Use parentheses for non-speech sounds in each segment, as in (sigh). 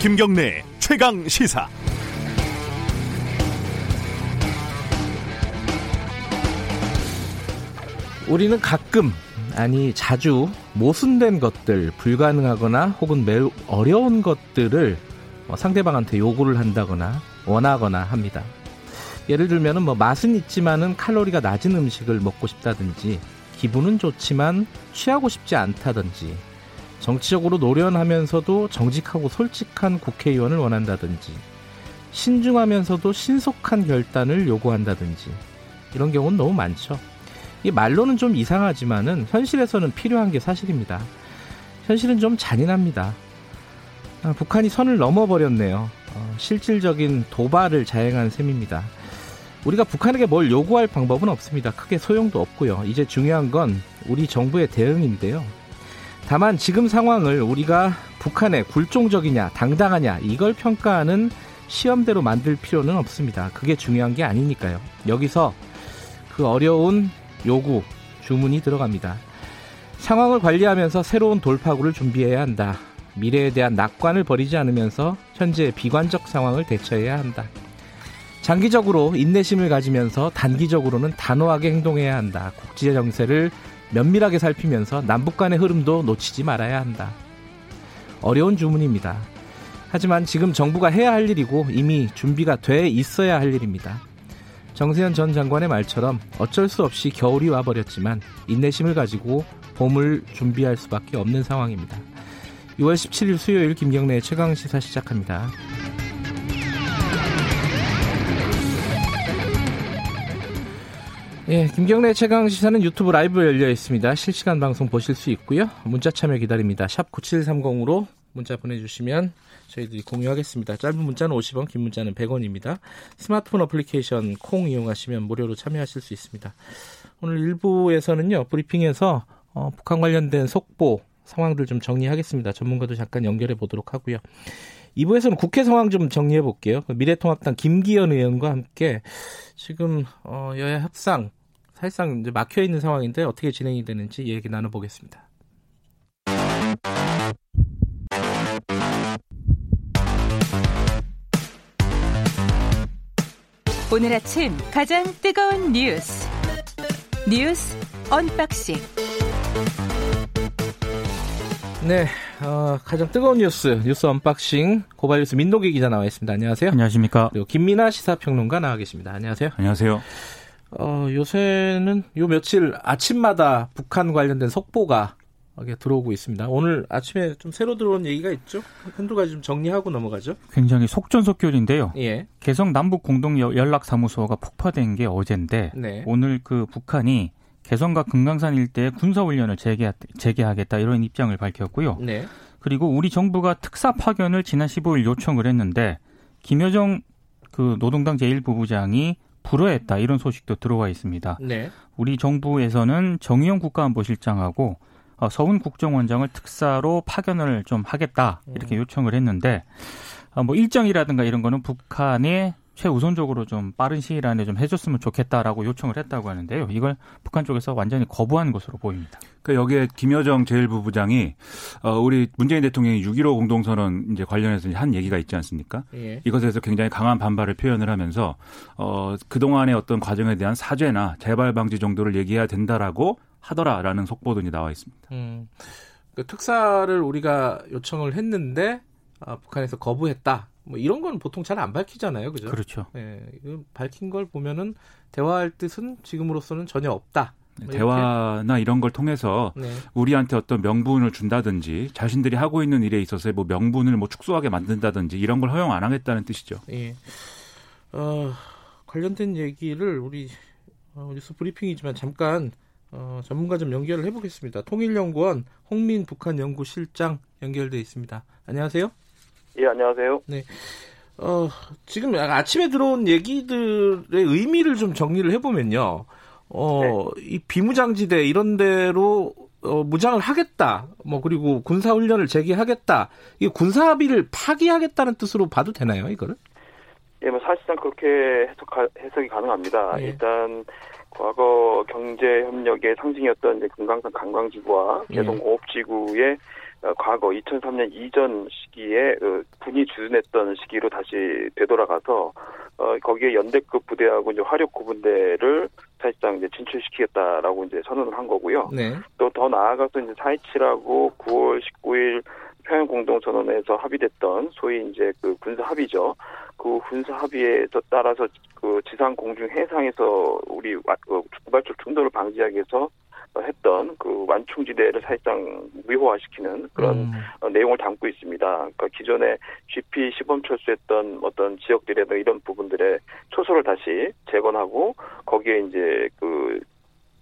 김경래 최강 시사. 우리는 가끔 아니 자주 모순된 것들 불가능하거나 혹은 매우 어려운 것들을 뭐 상대방한테 요구를 한다거나 원하거나 합니다. 예를 들면은 뭐 맛은 있지만은 칼로리가 낮은 음식을 먹고 싶다든지 기분은 좋지만 취하고 싶지 않다든지 정치적으로 노련하면서도 정직하고 솔직한 국회의원을 원한다든지 신중하면서도 신속한 결단을 요구한다든지 이런 경우는 너무 많죠. 이 말로는 좀 이상하지만은 현실에서는 필요한 게 사실입니다. 현실은 좀 잔인합니다. 아, 북한이 선을 넘어버렸네요. 어, 실질적인 도발을 자행한 셈입니다. 우리가 북한에게 뭘 요구할 방법은 없습니다. 크게 소용도 없고요. 이제 중요한 건 우리 정부의 대응인데요. 다만 지금 상황을 우리가 북한에 굴종적이냐 당당하냐 이걸 평가하는 시험대로 만들 필요는 없습니다. 그게 중요한 게 아니니까요. 여기서 그 어려운 요구, 주문이 들어갑니다. 상황을 관리하면서 새로운 돌파구를 준비해야 한다. 미래에 대한 낙관을 버리지 않으면서 현재 비관적 상황을 대처해야 한다. 장기적으로 인내심을 가지면서 단기적으로는 단호하게 행동해야 한다. 국제 정세를 면밀하게 살피면서 남북 간의 흐름도 놓치지 말아야 한다. 어려운 주문입니다. 하지만 지금 정부가 해야 할 일이고 이미 준비가 돼 있어야 할 일입니다. 정세현 전 장관의 말처럼 어쩔 수 없이 겨울이 와버렸지만 인내심을 가지고 봄을 준비할 수밖에 없는 상황입니다. 6월 17일 수요일 김경래의 최강 시사 시작합니다. 예, 김경래 최강 시사는 유튜브 라이브 열려 있습니다. 실시간 방송 보실 수 있고요. 문자 참여 기다립니다. 샵 9730으로 문자 보내주시면 저희들이 공유하겠습니다. 짧은 문자는 50원, 긴 문자는 100원입니다. 스마트폰 어플리케이션 콩 이용하시면 무료로 참여하실 수 있습니다. 오늘 1부에서는요, 브리핑에서 어, 북한 관련된 속보 상황들 좀 정리하겠습니다. 전문가도 잠깐 연결해 보도록 하고요. 2부에서는 국회 상황 좀 정리해 볼게요. 미래통합당 김기현 의원과 함께 지금 어, 여야 협상 사실상 이제 막혀 있는 상황인데 어떻게 진행이 되는지 얘기 나눠보겠습니다. 오늘 아침 가장 뜨거운 뉴스 뉴스 언박싱 네, 어, 가장 뜨거운 뉴스 뉴스 언박싱 고발뉴스 민동기 기자 나와 있습니다. 안녕하세요. 안녕하십니까. 그리고 김민하 시사평론가 나와 계십니다. 안녕하세요. 안녕하세요. 어, 요새는 요 며칠 아침마다 북한 관련된 속보가 들어오고 있습니다. 오늘 아침에 좀 새로 들어온 얘기가 있죠? 한두 가지 좀 정리하고 넘어가죠. 굉장히 속전속결인데요. 예. 개성 남북 공동 연락 사무소가 폭파된 게 어젠데 네. 오늘 그 북한이 개성과 금강산 일대에 군사 훈련을 재개, 재개하겠다 이런 입장을 밝혔고요. 네. 그리고 우리 정부가 특사 파견을 지난 15일 요청을 했는데 김여정 그 노동당 제1부부장이 불허했다 이런 소식도 들어와 있습니다. 네. 우리 정부에서는 정의용 국가안보실장하고 어, 서훈 국정원장을 특사로 파견을 좀 하겠다 이렇게 음. 요청을 했는데 어, 뭐 일정이라든가 이런 거는 북한에 최우선적으로 좀 빠른 시일 안에 좀 해줬으면 좋겠다라고 요청을 했다고 하는데요. 이걸 북한 쪽에서 완전히 거부한 것으로 보입니다. 그 여기에 김여정 제1부부장이 어 우리 문재인 대통령이 6.15 공동선언 이제 관련해서 한 얘기가 있지 않습니까? 예. 이것에 대해서 굉장히 강한 반발을 표현을 하면서 어 그동안의 어떤 과정에 대한 사죄나 재발 방지 정도를 얘기해야 된다라고 하더라라는 속보도 이제 나와 있습니다. 음. 그 특사를 우리가 요청을 했는데 아, 북한에서 거부했다. 뭐 이런 건 보통 잘 안 밝히잖아요, 그죠? 그렇죠. 예, 밝힌 걸 보면은 대화할 뜻은 지금으로서는 전혀 없다. 뭐 대화나 이런 걸 통해서 네. 우리한테 어떤 명분을 준다든지 자신들이 하고 있는 일에 있어서 뭐 명분을 뭐 축소하게 만든다든지 이런 걸 허용 안 하겠다는 뜻이죠. 예. 어, 관련된 얘기를 우리 어, 뉴스 브리핑이지만 잠깐 어, 전문가 좀 연결을 해보겠습니다. 통일연구원 홍민 북한 연구실장 연결돼 있습니다. 안녕하세요. 예, 안녕하세요. 네. 어, 지금 아침에 들어온 얘기들의 의미를 좀 정리를 해보면요. 어, 네. 이 비무장지대 이런 데로 어, 무장을 하겠다. 뭐, 그리고 군사 훈련을 재개하겠다. 이 군사 합의를 파기하겠다는 뜻으로 봐도 되나요, 이거를? 예, 뭐, 사실상 그렇게 해석, 해석이 가능합니다. 네. 일단, 과거 경제 협력의 상징이었던 이제 금강산 관광지구와 개성 네. 공업지구의 어, 과거 2003년 이전 시기에 어, 군이 주둔했던 시기로 다시 되돌아가서 어, 거기에 연대급 부대하고 이제 화력 구분대를 사실상 이제 진출시키겠다라고 이제 선언을 한 거고요. 네. 또 더 나아가서 이제 4.27하고 9월 19일 평양 공동 선언에서 합의됐던 소위 이제 그 군사 합의죠. 그 군사 합의에 따라서 그 지상 공중 해상에서 우리 그 구발적 충돌을 방지하기 위해서 했던 그 완충지대를 사실상 무효화시키는 그런 음. 어, 내용을 담고 있습니다. 그러니까 기존에 GP 시범 철수했던 어떤 지역들에도 이런 부분들의 초소를 다시 재건하고 거기에 이제 그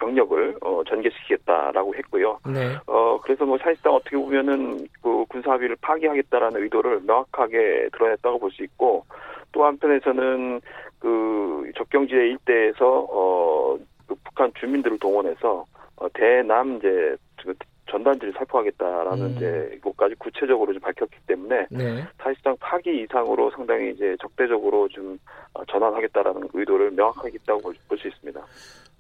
병력을 어, 전개시키겠다라고 했고요. 네. 어 그래서 뭐 사실상 어떻게 보면은 그 군사 합의를 파기하겠다라는 의도를 명확하게 드러냈다고 볼 수 있고 또 한편에서는 그 접경지대 일대에서 어 그 북한 주민들을 동원해서 어, 대남 이제 그 전단지를 살포하겠다라는 음. 이제 것까지 구체적으로 좀 밝혔기 때문에 네. 사실상 파기 이상으로 상당히 이제 적대적으로 좀 어, 전환하겠다라는 의도를 명확하게 있다고 볼 수 있습니다.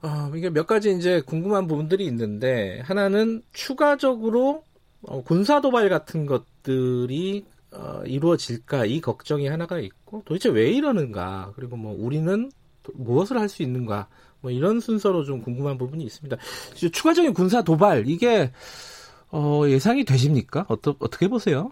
아, 이게 몇 가지 이제 궁금한 부분들이 있는데 하나는 추가적으로 어, 군사 도발 같은 것들이 어, 이루어질까 이 걱정이 하나가 있고 도대체 왜 이러는가 그리고 뭐 우리는 무엇을 할 수 있는가 뭐 이런 순서로 좀 궁금한 부분이 있습니다. 추가적인 군사 도발 이게 어, 예상이 되십니까? 어떠, 어떻게 보세요?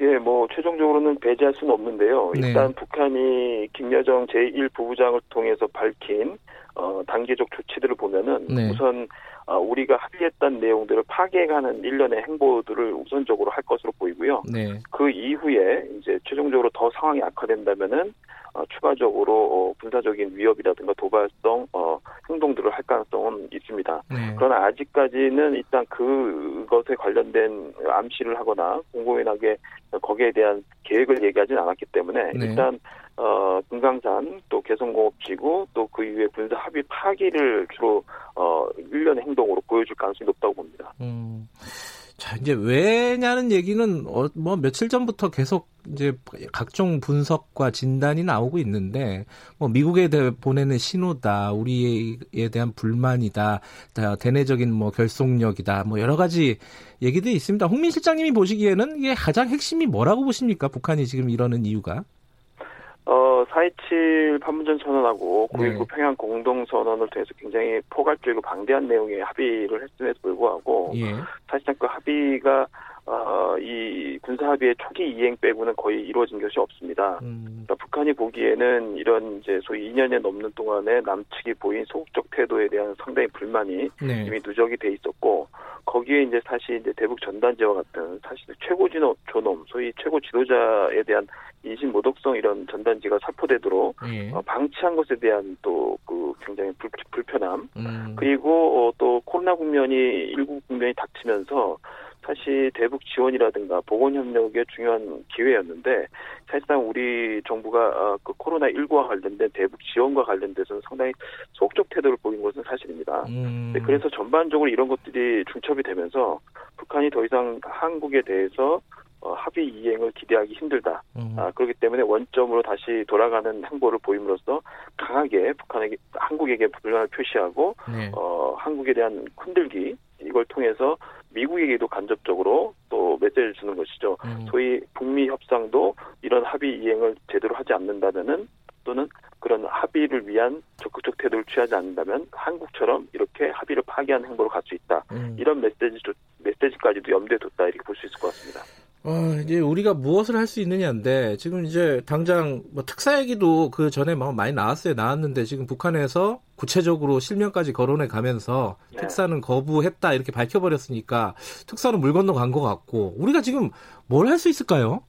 예, 뭐 최종적으로는 배제할 수는 없는데요. 네. 일단 네. 북한이 김여정 제1 부부장을 통해서 밝힌 어, 단계적 조치들을 보면은 네. 우선 어, 우리가 합의했던 내용들을 파괴하는 일련의 행보들을 우선적으로 할 것으로 보이고요. 네. 그 이후에 이제 최종적으로 더 상황이 악화된다면은 어, 추가적으로 어, 군사적인 위협이라든가 도발성 어, 행동들을 할 가능성은 있습니다. 네. 그러나 아직까지는 일단 그것에 관련된 암시를 하거나 공공연하게 거기에 대한 계획을 얘기하지는 않았기 때문에 네. 일단 어, 금강산 또 개성공업지구 또 그 이후에 군사 합의 파기를 주로 어, 일련의 행동으로 보여줄 가능성이 높다고 봅니다. 음. 자, 이제 왜냐는 얘기는 어, 뭐 며칠 전부터 계속 이제 각종 분석과 진단이 나오고 있는데 뭐 미국에 대 보내는 신호다, 우리에 대한 불만이다, 대내적인 뭐 결속력이다, 뭐 여러 가지 얘기들이 있습니다. 홍민 실장님이 보시기에는 이게 가장 핵심이 뭐라고 보십니까? 북한이 지금 이러는 이유가? 어, 4.27 판문점 선언하고 9.19 네. 평양 공동선언을 통해서 굉장히 포괄적이고 방대한 내용의 합의를 했음에도 불구하고 예. 사실상 그 합의가 어, 이 군사 합의의 초기 이행 빼고는 거의 이루어진 것이 없습니다. 음. 그러니까 북한이 보기에는 이런 이제 소위 2년에 넘는 동안에 남측이 보인 소극적 태도에 대한 상당히 불만이 네. 이미 누적이 돼 있었고 거기에 이제 사실 이제 대북 전단지와 같은 사실 최고 진호 존엄 소위 최고 지도자에 대한 인신 모독성 이런 전단지가 살포되도록 예. 어, 방치한 것에 대한 또 그 굉장히 불, 불편함 음. 그리고 어, 또 코로나 국면이 일부 국면이 닥치면서 사실 대북 지원이라든가 보건 협력의 중요한 기회였는데 사실상 우리 정부가 어, 그 코로나 19와 관련된 대북 지원과 관련돼서는 상당히 소극적 태도를 보인 것은 사실입니다. 음. 네, 그래서 전반적으로 이런 것들이 중첩이 되면서 북한이 더 이상 한국에 대해서 어, 합의 이행을 기대하기 힘들다. 음. 아, 그렇기 때문에 원점으로 다시 돌아가는 행보를 보임으로써 강하게 북한에게 한국에게 불만을 표시하고 네. 어, 한국에 대한 흔들기 이걸 통해서 미국에게도 간접적으로 또 메시지를 주는 것이죠. 음. 소위 북미 협상도 이런 합의 이행을 제대로 하지 않는다면은 또는 그런 합의를 위한 적극적 태도를 취하지 않는다면 한국처럼 이렇게 합의를 파기하는 행보로 갈수 있다. 음. 이런 메시지 메시지까지도 염두에 뒀다 이렇게 볼 수 있을 것 같습니다. 어, 이제 우리가 무엇을 할 수 있느냐인데 지금 이제 당장 뭐 특사 얘기도 그 전에 뭐 많이 나왔어요. 나왔는데 지금 북한에서 구체적으로 실명까지 거론해 가면서 네. 특사는 거부했다 이렇게 밝혀버렸으니까 특사는 물 건너 간 것 같고 우리가 지금 뭘 할 수 있을까요?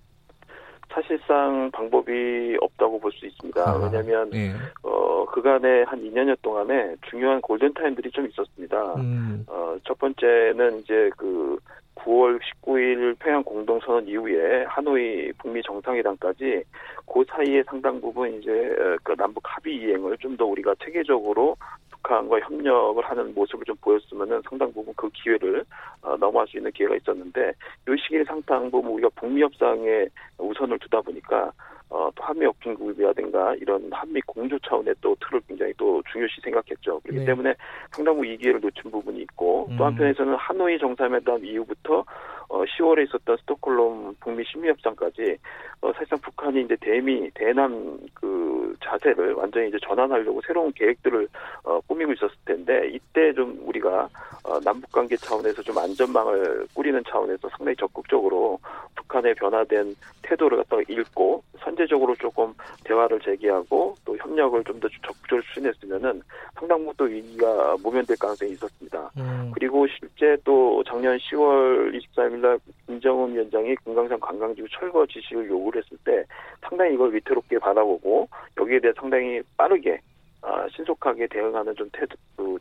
사실상 방법이 없다고 볼 수 있습니다. 아, 왜냐하면 예. 어 그간에 한 2년여 동안에 중요한 골든 타임들이 좀 있었습니다. 음. 어 첫 번째는 이제 그 9월 19일 평양 공동선언 이후에 하노이 북미 정상회담까지 그 사이에 상당 부분 이제 어, 그 남북 합의 이행을 좀 더 우리가 체계적으로 북한과 협력을 하는 모습을 좀 보였으면은 상당 부분 그 기회를 어, 넘어갈 수 있는 기회가 있었는데 이 시기에 상당 부분 우리가 북미 협상에 우선을 두다 보니까 어, 또 한미 업킹급이라든가 이런 한미 공조 차원의 또 틀을 굉장히 또 중요시 생각했죠. 그렇기 네. 때문에 상당 부분 이 기회를 놓친 부분이 있고 음. 또 한편에서는 하노이 정상회담 이후부터 어, 10월에 있었던 스톡홀름 북미 심리협상까지 어, 사실상 북한이 이제 대미 대남 그 자세를 완전히 이제 전환하려고 새로운 계획들을 어, 꾸미고 있었을 텐데 이때 좀 우리가 어, 남북 관계 차원에서 좀 안전망을 꾸리는 차원에서 상당히 적극적으로 북한의 변화된 태도를 갖다가 읽고 선제적으로 조금 대화를 제기하고 또 협력을 좀 더 적극적으로 추진했으면은 상당 부도 위기가 모면될 가능성이 있었습니다. 음. 그리고 실제 또 작년 10월 24일 날 김정은 위원장이 금강산 관광지구 철거 지시를 요구를 했을 때 상당히 이걸 위태롭게 바라보고 여기에 대해 상당히 빠르게 아, 신속하게 대응하는 좀 태도, 그,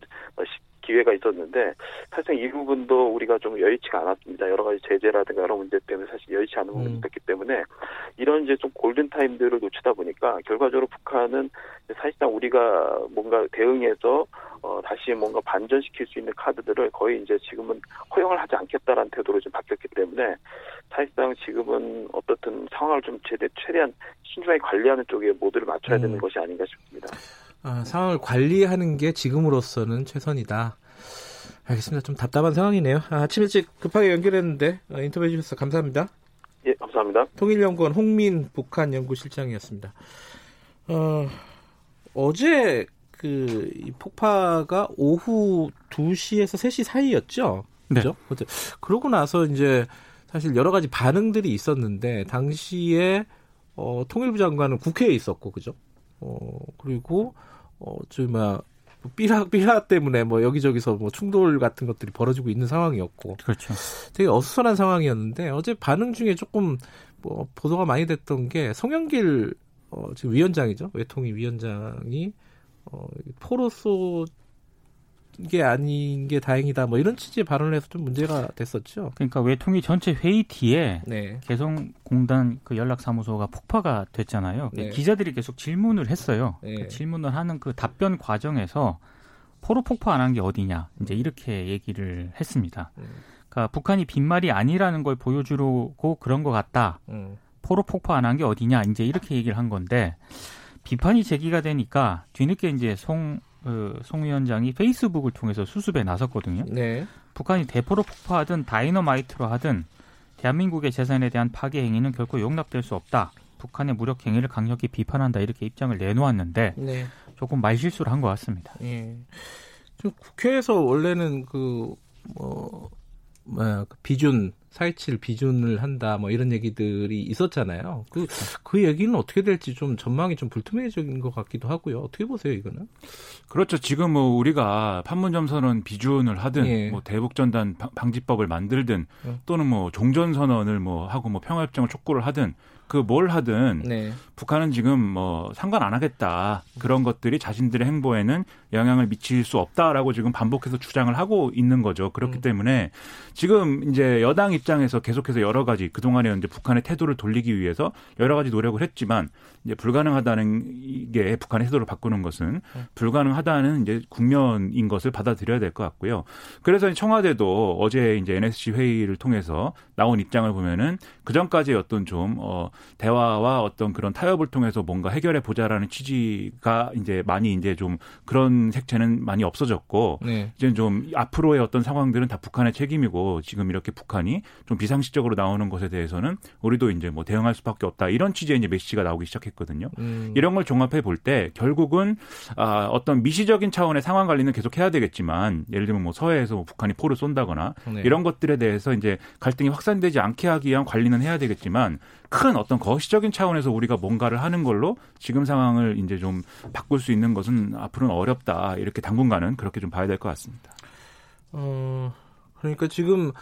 기회가 있었는데 사실상 이 부분도 우리가 좀 여의치가 않았습니다. 여러 가지 제재라든가 여러 문제 때문에 사실 여의치 않은 부분이 음. 있었기 때문에 이런 이제 좀 골든 타임들을 놓치다 보니까 결과적으로 북한은 사실상 우리가 뭔가 대응해서 어, 다시 뭔가 반전시킬 수 있는 카드들을 거의 이제 지금은 허용을 하지 않겠다라는 태도로 좀 바뀌었기 때문에 사실상 지금은 어떻든 상황을 좀 최대, 최대한 신중하게 관리하는 쪽에 모두를 맞춰야 되는 음. 것이 아닌가 싶습니다. 아, 상황을 관리하는 게 지금으로서는 최선이다. 알겠습니다. 좀 답답한 상황이네요. 아, 아침 일찍 급하게 연결했는데 어, 인터뷰 해 주셔서 감사합니다. 예, 감사합니다. 통일연구원 홍민 북한 연구실장이었습니다. 어, 어제 그 폭파가 오후 2시에서 3시 사이였죠. 네. 그죠? 그러고 나서 이제 사실 여러 가지 반응들이 있었는데 당시에 어, 통일부 장관은 국회에 있었고 그죠? 어, 그리고 어, 저기 막 삐라 삐라 때문에 뭐 여기저기서 뭐 충돌 같은 것들이 벌어지고 있는 상황이었고 그렇죠. 되게 어수선한 상황이었는데 어제 반응 중에 조금 뭐 보도가 많이 됐던 게 송영길 어, 지금 위원장이죠 외통위 위원장이 어, 포로소 게 아닌 게 다행이다 뭐 이런 취지의 발언을 해서 좀 문제가 됐었죠. 그러니까 외통위 전체 회의 뒤에 네. 개성공단 그 연락사무소가 폭파가 됐잖아요. 네. 기자들이 계속 질문을 했어요. 네. 그 질문을 하는 그 답변 과정에서 포로 폭파 안 한 게 어디냐 이제 이렇게 얘기를 했습니다. 음. 그러니까 북한이 빈말이 아니라는 걸 보여주려고 그런 것 같다. 음. 포로 폭파 안 한 게 어디냐 이제 이렇게 얘기를 한 건데 비판이 제기가 되니까 뒤늦게 이제 송그 송 위원장이 페이스북을 통해서 수습에 나섰거든요. 네. 북한이 대포로 폭파하든 다이너마이트로 하든 대한민국의 재산에 대한 파괴 행위는 결코 용납될 수 없다. 북한의 무력 행위를 강력히 비판한다 이렇게 입장을 내놓았는데 네. 조금 말실수를 한 것 같습니다. 예. 국회에서 원래는 그 뭐, 그 비준 4.27 비준을 한다 뭐 이런 얘기들이 있었잖아요. 그, 그 얘기는 어떻게 될지 좀 전망이 좀 불투명해진 것 같기도 하고요. 어떻게 보세요, 이거는? 그렇죠. 지금 뭐 우리가 판문점 선언 비준을 하든 예. 뭐 대북전단 방지법을 만들든 예. 또는 뭐 종전선언을 뭐 하고 뭐 평화협정을 촉구를 하든 그 뭘 하든 네. 북한은 지금 뭐 상관 안 하겠다 그런 것들이 자신들의 행보에는 영향을 미칠 수 없다라고 지금 반복해서 주장을 하고 있는 거죠. 그렇기 음. 때문에 지금 이제 여당 입장에서 계속해서 여러 가지 그동안에 이제 북한의 태도를 돌리기 위해서 여러 가지 노력을 했지만 이제 불가능하다는 이게 북한의 태도를 바꾸는 것은 음. 불가능하다는 이제 국면인 것을 받아들여야 될 것 같고요. 그래서 청와대도 어제 이제 NSC 회의를 통해서 나온 입장을 보면은 그 전까지 어떤 좀 어, 대화와 어떤 그런 타협을 통해서 뭔가 해결해 보자라는 취지가 이제 많이 이제 좀 그런 색채는 많이 없어졌고 네. 이제 좀 앞으로의 어떤 상황들은 다 북한의 책임이고 지금 이렇게 북한이 좀 비상식적으로 나오는 것에 대해서는 우리도 이제 뭐 대응할 수밖에 없다 이런 취지의 이제 메시지가 나오기 시작했거든요. 음. 이런 걸 종합해 볼 때 결국은 아, 어떤 미시적인 차원의 상황 관리는 계속 해야 되겠지만 예를 들면 뭐 서해에서 뭐 북한이 포를 쏜다거나 네. 이런 것들에 대해서 이제 갈등이 확산되지 않게 하기 위한 관리는 해야 되겠지만 큰 어떤 거시적인 차원에서 우리가 뭔가를 하는 걸로 지금 상황을 이제 좀 바꿀 수 있는 것은 앞으로는 어렵다. 이렇게 당분간은 그렇게 좀 봐야 될 것 같습니다. 어, 그러니까 지금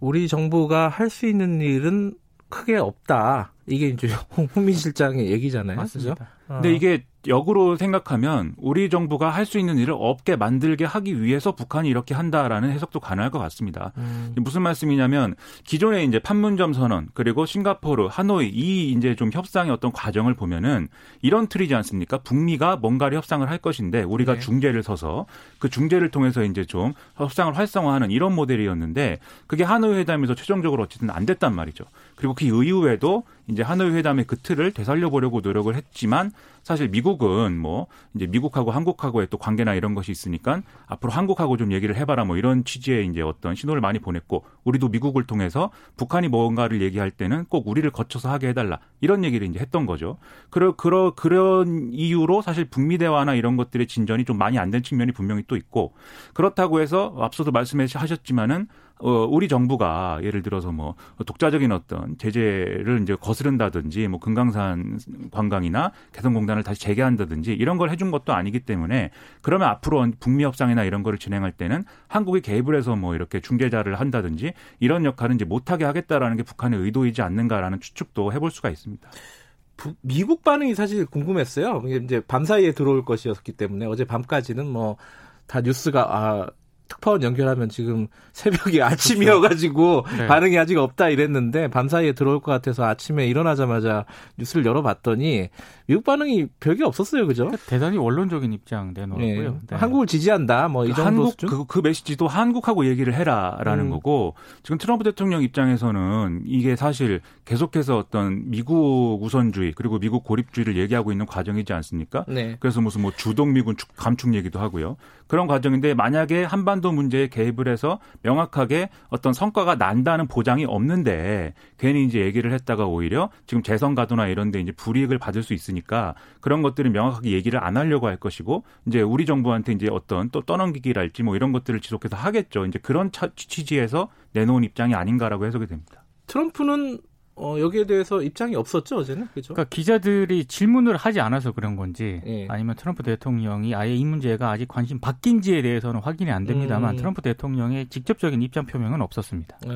우리 정부가 할 수 있는 일은 크게 없다. 이게 이제 (laughs) 홍민 실장의 얘기잖아요. 맞습니다. 그죠? 어. 근데 이게 역으로 생각하면 우리 정부가 할 수 있는 일을 없게 만들게 하기 위해서 북한이 이렇게 한다라는 해석도 가능할 것 같습니다. 음. 무슨 말씀이냐면 기존에 이제 판문점 선언 그리고 싱가포르, 하노이 이 이제 좀 협상의 어떤 과정을 보면은 이런 틀이지 않습니까? 북미가 뭔가를 협상을 할 것인데 우리가 네. 중재를 서서 그 중재를 통해서 이제 좀 협상을 활성화하는 이런 모델이었는데 그게 하노이 회담에서 최종적으로 어쨌든 안 됐단 말이죠. 그리고 그 이후에도 이제 하노이 회담의 그 틀을 되살려 보려고 노력을 했지만 사실 미국은 뭐 이제 미국하고 한국하고의 또 관계나 이런 것이 있으니까 앞으로 한국하고 좀 얘기를 해봐라 뭐 이런 취지의 이제 어떤 신호를 많이 보냈고 우리도 미국을 통해서 북한이 뭔가를 얘기할 때는 꼭 우리를 거쳐서 하게 해달라 이런 얘기를 이제 했던 거죠. 그러 그러 그런 이유로 사실 북미 대화나 이런 것들의 진전이 좀 많이 안 된 측면이 분명히 또 있고 그렇다고 해서 앞서도 말씀하셨지만은 어, 우리 정부가 예를 들어서 뭐 독자적인 어떤 제재를 이제 거스른다든지 뭐 금강산 관광이나 개성공단을 다시 재개한다든지 이런 걸 해준 것도 아니기 때문에 그러면 앞으로 북미 협상이나 이런 거를 진행할 때는 한국이 개입을 해서 뭐 이렇게 중재자를 한다든지 이런 역할은 이제 못하게 하겠다라는 게 북한의 의도이지 않는가라는 추측도 해볼 수가 있습니다. 미국 반응이 사실 궁금했어요. 이제 밤 사이에 들어올 것이었기 때문에 어제 밤까지는 뭐 다 뉴스가 아 특파원 연결하면 지금 새벽이 (laughs) 아침이어가지고 네. 반응이 아직 없다 이랬는데 밤사이에 들어올 것 같아서 아침에 일어나자마자 뉴스를 열어봤더니 미국 반응이 별게 없었어요, 그죠? 그러니까 대단히 원론적인 입장 내놓았고요. 네. 네. 한국을 지지한다, 뭐이 그 정도 한국 그, 그, 메시지도 한국하고 얘기를 해라라는 음. 거고 지금 트럼프 대통령 입장에서는 이게 사실 계속해서 어떤 미국 우선주의 그리고 미국 고립주의를 얘기하고 있는 과정이지 않습니까? 네. 그래서 무슨 뭐 주동 미군 감축 얘기도 하고요. 그런 과정인데 만약에 한반 도 문제에 개입을 해서 명확하게 어떤 성과가 난다는 보장이 없는데 괜히 이제 얘기를 했다가 오히려 지금 재선 가도나 이런 데 이제 불이익을 받을 수 있으니까 그런 것들을 명확하게 얘기를 안 하려고 할 것이고 이제 우리 정부한테 이제 어떤 또 떠넘기기랄지 뭐 이런 것들을 지속해서 하겠죠. 이제 그런 취지에서 내놓은 입장이 아닌가라고 해석이 됩니다. 트럼프는 어, 여기에 대해서 입장이 없었죠 어제는 그죠? 그러니까 기자들이 질문을 하지 않아서 그런 건지 예. 아니면 트럼프 대통령이 아예 이 문제가 아직 관심 바뀐지에 대해서는 확인이 안 됩니다만 음. 트럼프 대통령의 직접적인 입장 표명은 없었습니다. 네.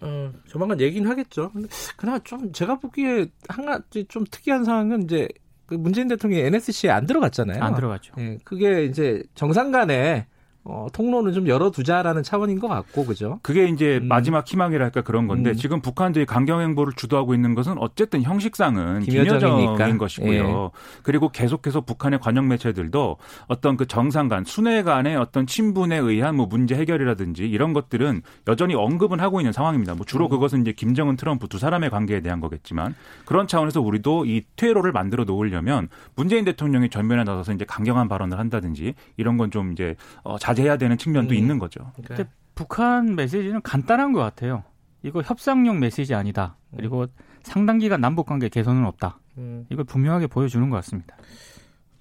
어, 조만간 얘기는 하겠죠. 근데 그나마 좀 제가 보기에 한 가지 좀 특이한 상황은 이제 그 문재인 대통령이 NSC에 안 들어갔잖아요. 안 들어갔죠. 예, 그게 이제 정상 간에 어, 통로는 좀 열어두자라는 차원인 것 같고, 그죠? 그게 이제 음. 마지막 희망이랄까 그런 건데, 음. 지금 북한들이 강경행보를 주도하고 있는 것은 어쨌든 형식상은 김여정인 것이고요. 예. 그리고 계속해서 북한의 관영 매체들도 어떤 그 정상 간, 순회 간의 어떤 친분에 의한 뭐 문제 해결이라든지 이런 것들은 여전히 언급은 하고 있는 상황입니다. 뭐 주로 음. 그것은 이제 김정은 트럼프 두 사람의 관계에 대한 거겠지만, 그런 차원에서 우리도 이 퇴로를 만들어 놓으려면 문재인 대통령이 전면에 나서서 이제 강경한 발언을 한다든지 이런 건 좀 이제 어, 자 제해야 되는 측면도 음. 있는 거죠. 근데 북한 메시지는 간단한 것 같아요. 이거 협상용 메시지 아니다. 그리고 상당 기간 남북 관계 개선은 없다. 음. 이걸 분명하게 보여주는 것 같습니다.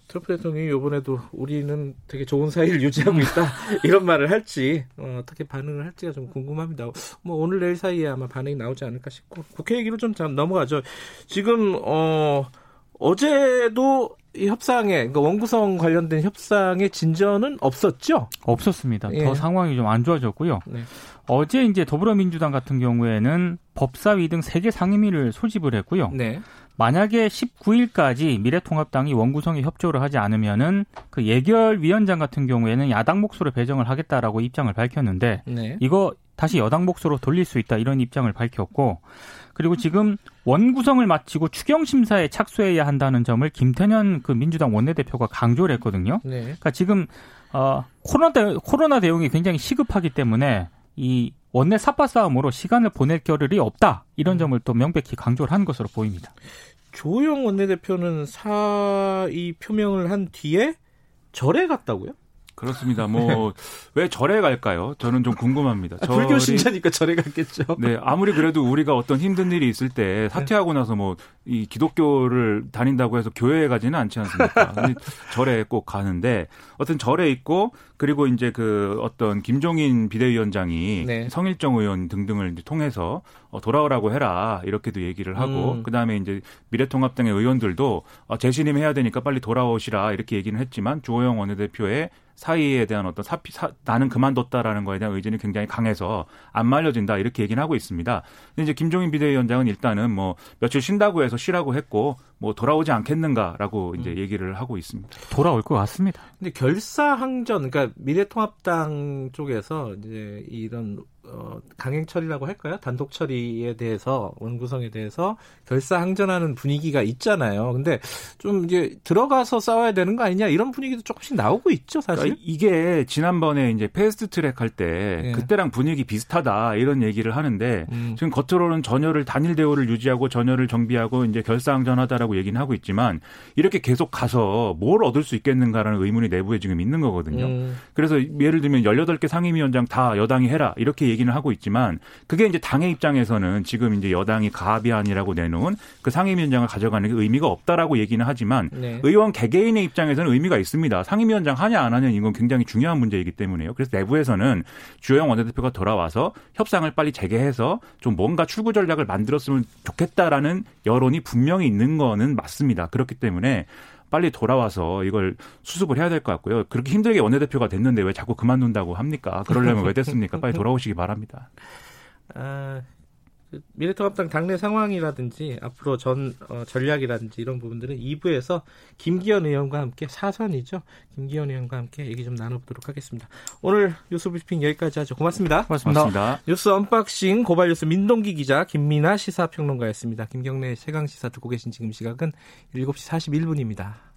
트럼프 대통령이 이번에도 우리는 되게 좋은 사이를 유지하고 있다 (laughs) 이런 말을 할지 어, 떻게 반응을 할지가 좀 궁금합니다. 뭐 오늘 내일 사이에 아마 반응이 나오지 않을까 싶고 국회 얘기로 좀 넘어가죠. 지금 어 어제도 이 협상에 그러니까 원구성 관련된 협상에 진전은 없었죠? 없었습니다. 예. 더 상황이 좀 안 좋아졌고요. 네. 어제 이제 더불어민주당 같은 경우에는 법사위 등세개 상임위를 소집을 했고요. 네. 만약에 19일까지 미래통합당이 원구성에 협조를 하지 않으면은 그 예결위원장 같은 경우에는 야당 몫으로 배정을 하겠다라고 입장을 밝혔는데 네. 이거 다시 여당 몫으로 돌릴 수 있다 이런 입장을 밝혔고 그리고 지금 원구성을 마치고 추경 심사에 착수해야 한다는 점을 김태년 그 민주당 원내대표가 강조를 했거든요. 네. 그러니까 지금 어 코로나 대, 코로나 대응이 굉장히 시급하기 때문에 이 원내 사파 싸움으로 시간을 보낼 겨를이 없다 이런 음. 점을 또 명백히 강조를 한 것으로 보입니다. 조영 원내대표는 사의 표명을 한 뒤에 절에 갔다고요? 그렇습니다. 뭐 (laughs) 왜 절에 갈까요? 저는 좀 궁금합니다. 아, 불교 신자니까 절에 갔겠죠. 네, 아무리 그래도 우리가 어떤 힘든 일이 있을 때 사퇴하고 나서 뭐 이 기독교를 다닌다고 해서 교회에 가지는 않지 않습니까? (laughs) 절에 꼭 가는데 어떤 절에 있고 그리고 이제 그 어떤 김종인 비대위원장이 네. 성일정 의원 등등을 통해서 어, 돌아오라고 해라 이렇게도 얘기를 하고 음. 그다음에 이제 미래통합당의 의원들도 어, 재신임 해야 되니까 빨리 돌아오시라 이렇게 얘기는 했지만 주호영 원내대표의 사이에 대한 어떤 사피 사, 나는 그만뒀다라는 거에 대한 의지는 굉장히 강해서 안 말려진다 이렇게 얘기는 하고 있습니다. 근데 이제 김종인 비대위원장은 일단은 뭐 며칠 쉰다고 해서 쉬라고 했고 뭐 돌아오지 않겠는가라고 이제 음. 얘기를 하고 있습니다. 돌아올 것 같습니다. 근데 결사항전 그러니까 미래통합당 쪽에서 이제 이런 어, 강행 처리라고 할까요? 단독 처리에 대해서 원구성에 대해서 결사항전하는 분위기가 있잖아요. 근데 좀 이제 들어가서 싸워야 되는 거 아니냐 이런 분위기도 조금씩 나오고 있죠, 사실. 그러니까 이게 지난번에 이제 패스트 트랙 할때 예. 그때랑 분위기 비슷하다 이런 얘기를 하는데 음. 지금 겉으로는 전열을 단일 대우를 유지하고 전열을 정비하고 이제 결사항전하다라고 얘기는 하고 있지만 이렇게 계속 가서 뭘 얻을 수 있겠는가라는 의문이 내부에 지금 있는 거거든요. 음. 그래서 예를 들면 18개 상임위원장 다 여당이 해라 이렇게 얘기는 하고 있지만 그게 이제 당의 입장에서는 지금 이제 여당이 가비안이라고 내놓은 그 상임위원장을 가져가는 게 의미가 없다라고 얘기는 하지만 네. 의원 개개인의 입장에서는 의미가 있습니다. 상임위원장 하냐 안 하냐 이건 굉장히 중요한 문제이기 때문에요. 그래서 내부에서는 주호영 원내대표가 돌아와서 협상을 빨리 재개해서 좀 뭔가 출구 전략을 만들었으면 좋겠다라는 여론이 분명히 있는 거는 맞습니다. 그렇기 때문에 빨리 돌아와서 이걸 수습을 해야 될 것 같고요. 그렇게 힘들게 원내대표가 됐는데 왜 자꾸 그만둔다고 합니까? 그러려면 왜 됐습니까? 빨리 돌아오시기 바랍니다. (laughs) 아, 그 미래통합당 당내 상황이라든지 앞으로 전 어, 전략이라든지 이런 부분들은 2부에서 김기현 의원과 함께 4선이죠. 김기현 의원과 함께 얘기 좀 나눠보도록 하겠습니다. 오늘 뉴스 브리핑 여기까지 하죠. 고맙습니다. 고맙습니다. 고맙습니다. 뉴스 언박싱 고발 뉴스 민동기 기자 김민하 시사평론가였습니다. 김경래 최강 시사 듣고 계신 지금 시각은 7시 41분입니다.